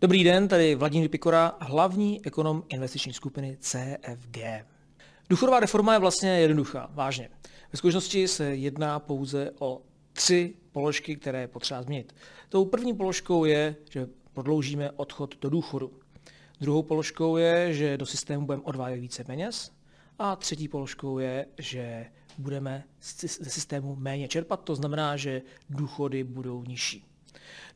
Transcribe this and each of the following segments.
Dobrý den, tady Vladimír Pikora, hlavní ekonom investiční skupiny CFG. Důchodová reforma je vlastně jednoduchá, vážně. Ve skutečnosti se jedná pouze o tři položky, které je potřeba změnit. Tou první položkou je, že prodloužíme odchod do důchodu. Druhou položkou je, že do systému budeme odvádět více peněz. A třetí položkou je, že budeme ze systému méně čerpat, to znamená, že důchody budou nižší.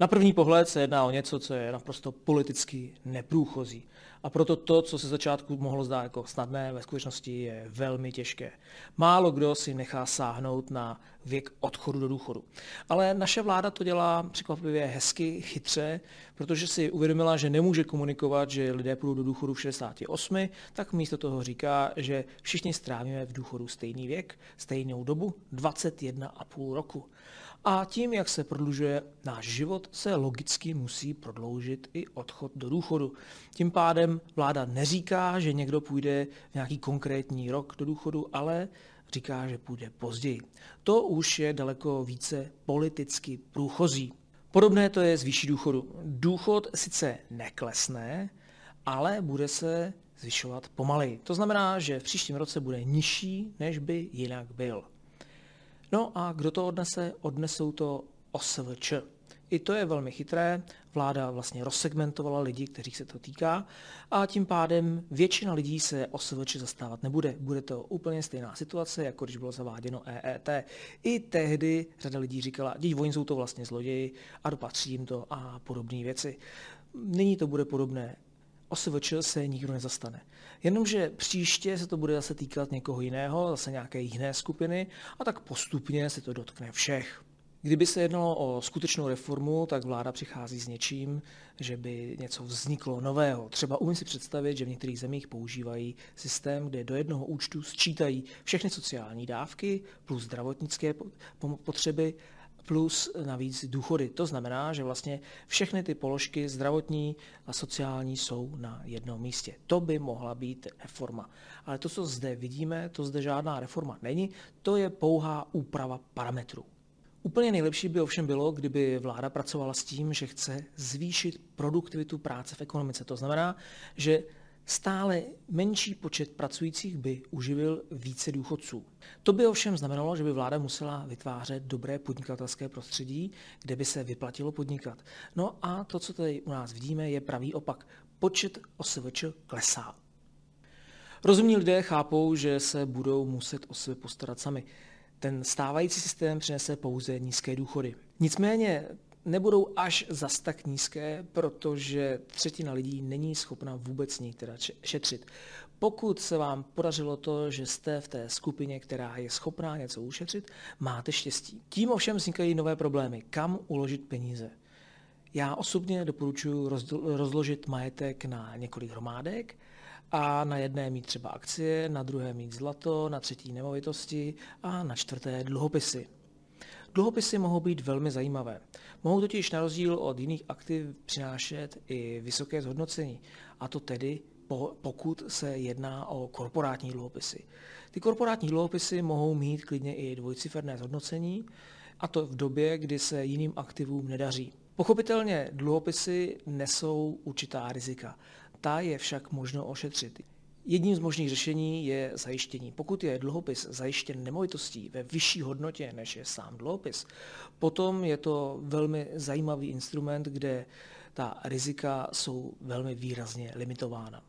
Na první pohled se jedná o něco, co je naprosto politicky neprůchozí. A proto to, co se začátku mohlo zdát jako snadné, ve skutečnosti je velmi těžké. Málo kdo si nechá sáhnout na věk odchodu do důchodu. Ale naše vláda to dělá překvapivě hezky, chytře, protože si uvědomila, že nemůže komunikovat, že lidé půjdou do důchodu v 68, tak místo toho říká, že všichni strávíme v důchodu stejný věk, stejnou dobu, 21,5 roku. A tím, jak se prodlužuje náš život, se logicky musí prodloužit i odchod do důchodu. Tím pádem vláda neříká, že někdo půjde v nějaký konkrétní rok do důchodu, ale říká, že půjde později. To už je daleko více politicky průchozí. Podobné to je z výší důchodu. Důchod sice neklesne, ale bude se zvyšovat pomaleji. To znamená, že v příštím roce bude nižší, než by jinak byl. No a kdo to odnese? Odnesou to OSVČ. I to je velmi chytré, vláda vlastně rozsegmentovala lidi, kteří se to týká a tím pádem většina lidí se OSVČ zastávat nebude. Bude to úplně stejná situace, jako když bylo zaváděno EET. I tehdy řada lidí říkala, dí oni jsou to vlastně zloději a dopatří jim to a podobné věci. Nyní to bude podobné. OSVČ se nikdo nezastane. Jenomže příště se to bude zase týkat někoho jiného, zase nějaké jiné skupiny a tak postupně se to dotkne všech. Kdyby se jednalo o skutečnou reformu, tak vláda přichází s něčím, že by něco vzniklo nového. Třeba umím si představit, že v některých zemích používají systém, kde do jednoho účtu sčítají všechny sociální dávky plus zdravotnické potřeby plus navíc důchody. To znamená, že vlastně všechny ty položky zdravotní a sociální jsou na jednom místě. To by mohla být reforma. Ale to, co zde vidíme, to zde žádná reforma není, to je pouhá úprava parametrů. Úplně nejlepší by ovšem bylo, kdyby vláda pracovala s tím, že chce zvýšit produktivitu práce v ekonomice. To znamená, že Stále menší počet pracujících by uživil více důchodců. To by ovšem znamenalo, že by vláda musela vytvářet dobré podnikatelské prostředí, kde by se vyplatilo podnikat. No a to, co tady u nás vidíme, je pravý opak. Počet OSVČ klesá. Rozumní lidé chápou, že se budou muset o sebe postarat sami. Ten stávající systém přinese pouze nízké důchody. Nicméně nebudou až zas tak nízké, protože třetina lidí není schopna vůbec teda šetřit. Pokud se vám podařilo to, že jste v té skupině, která je schopná něco ušetřit, máte štěstí. Tím ovšem vznikají nové problémy. Kam uložit peníze? Já osobně doporučuji rozložit majetek na několik hromádek a na jedné mít třeba akcie, na druhé mít zlato, na třetí nemovitosti a na čtvrté dluhopisy. Dluhopisy mohou být velmi zajímavé. Mohou totiž na rozdíl od jiných aktiv přinášet i vysoké zhodnocení, a to tedy pokud se jedná o korporátní dluhopisy. Ty korporátní dluhopisy mohou mít klidně i dvojciferné zhodnocení, a to v době, kdy se jiným aktivům nedaří. Pochopitelně dluhopisy nesou určitá rizika. Ta je však možno ošetřit. Jedním z možných řešení je zajištění. Pokud je dluhopis zajištěn nemovitostí ve vyšší hodnotě, než je sám dluhopis, potom je to velmi zajímavý instrument, kde ta rizika jsou velmi výrazně limitována.